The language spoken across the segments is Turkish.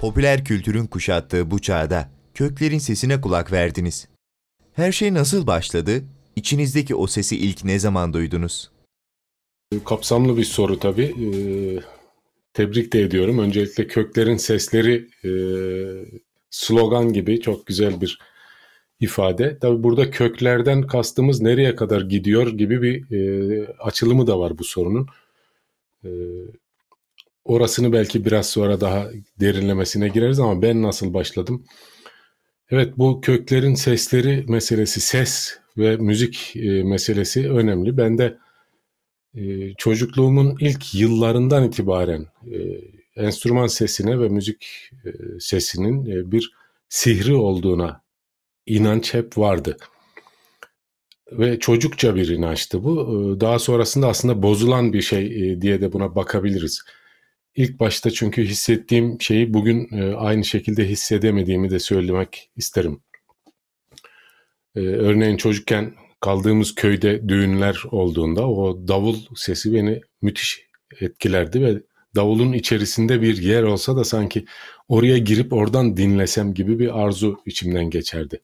Popüler kültürün kuşattığı bu çağda köklerin sesine kulak verdiniz. Her şey nasıl başladı? İçinizdeki o sesi ilk ne zaman duydunuz? Kapsamlı bir soru tabii. Ee, tebrik de ediyorum. Öncelikle köklerin sesleri e, slogan gibi çok güzel bir ifade. Tabii burada köklerden kastımız nereye kadar gidiyor gibi bir e, açılımı da var bu sorunun. E, orasını belki biraz sonra daha derinlemesine gireriz ama ben nasıl başladım? Evet bu köklerin sesleri meselesi, ses ve müzik e, meselesi önemli. Ben de e, çocukluğumun ilk yıllarından itibaren e, enstrüman sesine ve müzik e, sesinin bir sihri olduğuna inanç hep vardı. Ve çocukça bir inançtı bu. Daha sonrasında aslında bozulan bir şey diye de buna bakabiliriz. İlk başta çünkü hissettiğim şeyi bugün e, aynı şekilde hissedemediğimi de söylemek isterim. Ee, örneğin çocukken kaldığımız köyde düğünler olduğunda o davul sesi beni müthiş etkilerdi ve davulun içerisinde bir yer olsa da sanki oraya girip oradan dinlesem gibi bir arzu içimden geçerdi.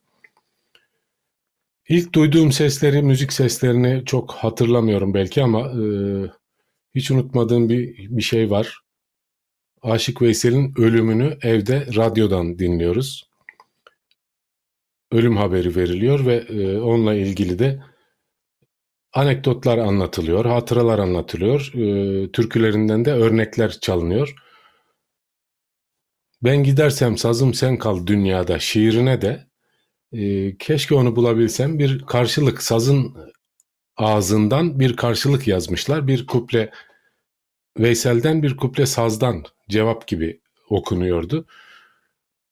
İlk duyduğum sesleri, müzik seslerini çok hatırlamıyorum belki ama e, hiç unutmadığım bir, bir şey var. Aşık Veysel'in ölümünü evde radyodan dinliyoruz. Ölüm haberi veriliyor ve e, onunla ilgili de anekdotlar anlatılıyor, hatıralar anlatılıyor, e, türkülerinden de örnekler çalınıyor. Ben gidersem sazım sen kal dünyada şiirine de e, keşke onu bulabilsem bir karşılık sazın ağzından bir karşılık yazmışlar. Bir kuple Veysel'den bir kuple sazdan cevap gibi okunuyordu.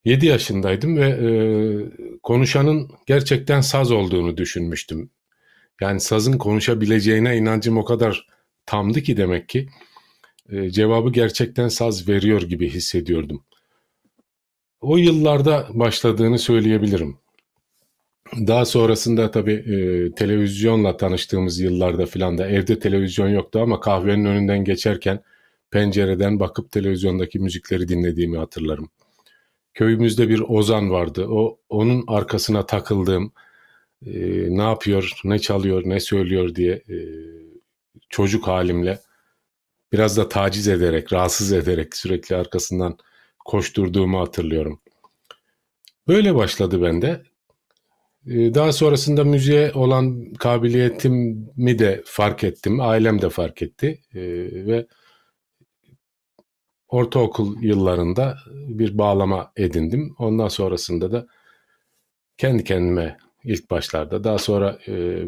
7 yaşındaydım ve e, konuşanın gerçekten saz olduğunu düşünmüştüm. Yani sazın konuşabileceğine inancım o kadar tamdı ki demek ki e, cevabı gerçekten saz veriyor gibi hissediyordum. O yıllarda başladığını söyleyebilirim. Daha sonrasında tabii e, televizyonla tanıştığımız yıllarda filan da evde televizyon yoktu ama kahvenin önünden geçerken pencereden bakıp televizyondaki müzikleri dinlediğimi hatırlarım. Köyümüzde bir ozan vardı. O onun arkasına takıldığım e, ne yapıyor, ne çalıyor, ne söylüyor diye e, çocuk halimle biraz da taciz ederek, rahatsız ederek sürekli arkasından koşturduğumu hatırlıyorum. Böyle başladı bende. Ee, daha sonrasında müziğe olan kabiliyetimi de fark ettim. Ailem de fark etti. Ee, ve ortaokul yıllarında bir bağlama edindim. Ondan sonrasında da kendi kendime ilk başlarda daha sonra e,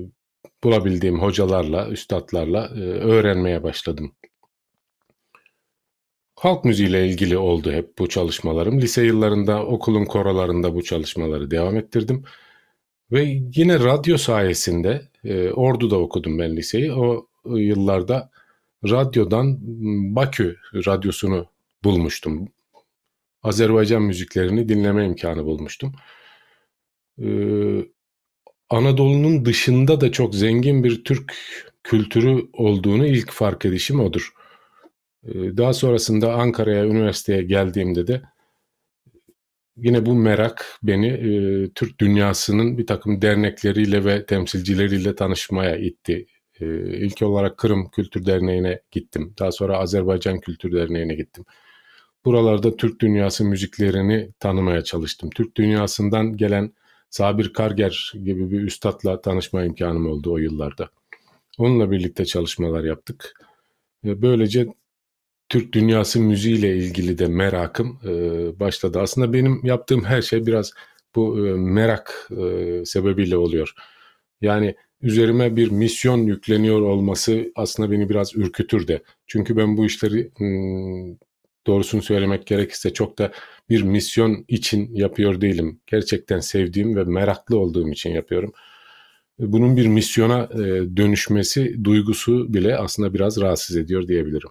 bulabildiğim hocalarla, üstadlarla e, öğrenmeye başladım. Halk müziğiyle ilgili oldu hep bu çalışmalarım. Lise yıllarında okulun korolarında bu çalışmaları devam ettirdim. Ve yine radyo sayesinde e, Ordu'da okudum ben liseyi. O yıllarda radyodan Bakü radyosunu bulmuştum. Azerbaycan müziklerini dinleme imkanı bulmuştum. Ee, Anadolu'nun dışında da çok zengin bir Türk kültürü olduğunu ilk fark edişim odur. Ee, daha sonrasında Ankara'ya, üniversiteye geldiğimde de yine bu merak beni e, Türk dünyasının bir takım dernekleriyle ve temsilcileriyle tanışmaya itti. E, ilk olarak Kırım Kültür Derneği'ne gittim. Daha sonra Azerbaycan Kültür Derneği'ne gittim. Buralarda Türk dünyası müziklerini tanımaya çalıştım. Türk dünyasından gelen Sabir Karger gibi bir üstadla tanışma imkanım oldu o yıllarda. Onunla birlikte çalışmalar yaptık. Böylece Türk dünyası müziğiyle ilgili de merakım e, başladı. Aslında benim yaptığım her şey biraz bu e, merak e, sebebiyle oluyor. Yani üzerime bir misyon yükleniyor olması aslında beni biraz ürkütür de. Çünkü ben bu işleri hmm, doğrusunu söylemek gerekirse çok da bir misyon için yapıyor değilim. Gerçekten sevdiğim ve meraklı olduğum için yapıyorum. Bunun bir misyona dönüşmesi duygusu bile aslında biraz rahatsız ediyor diyebilirim.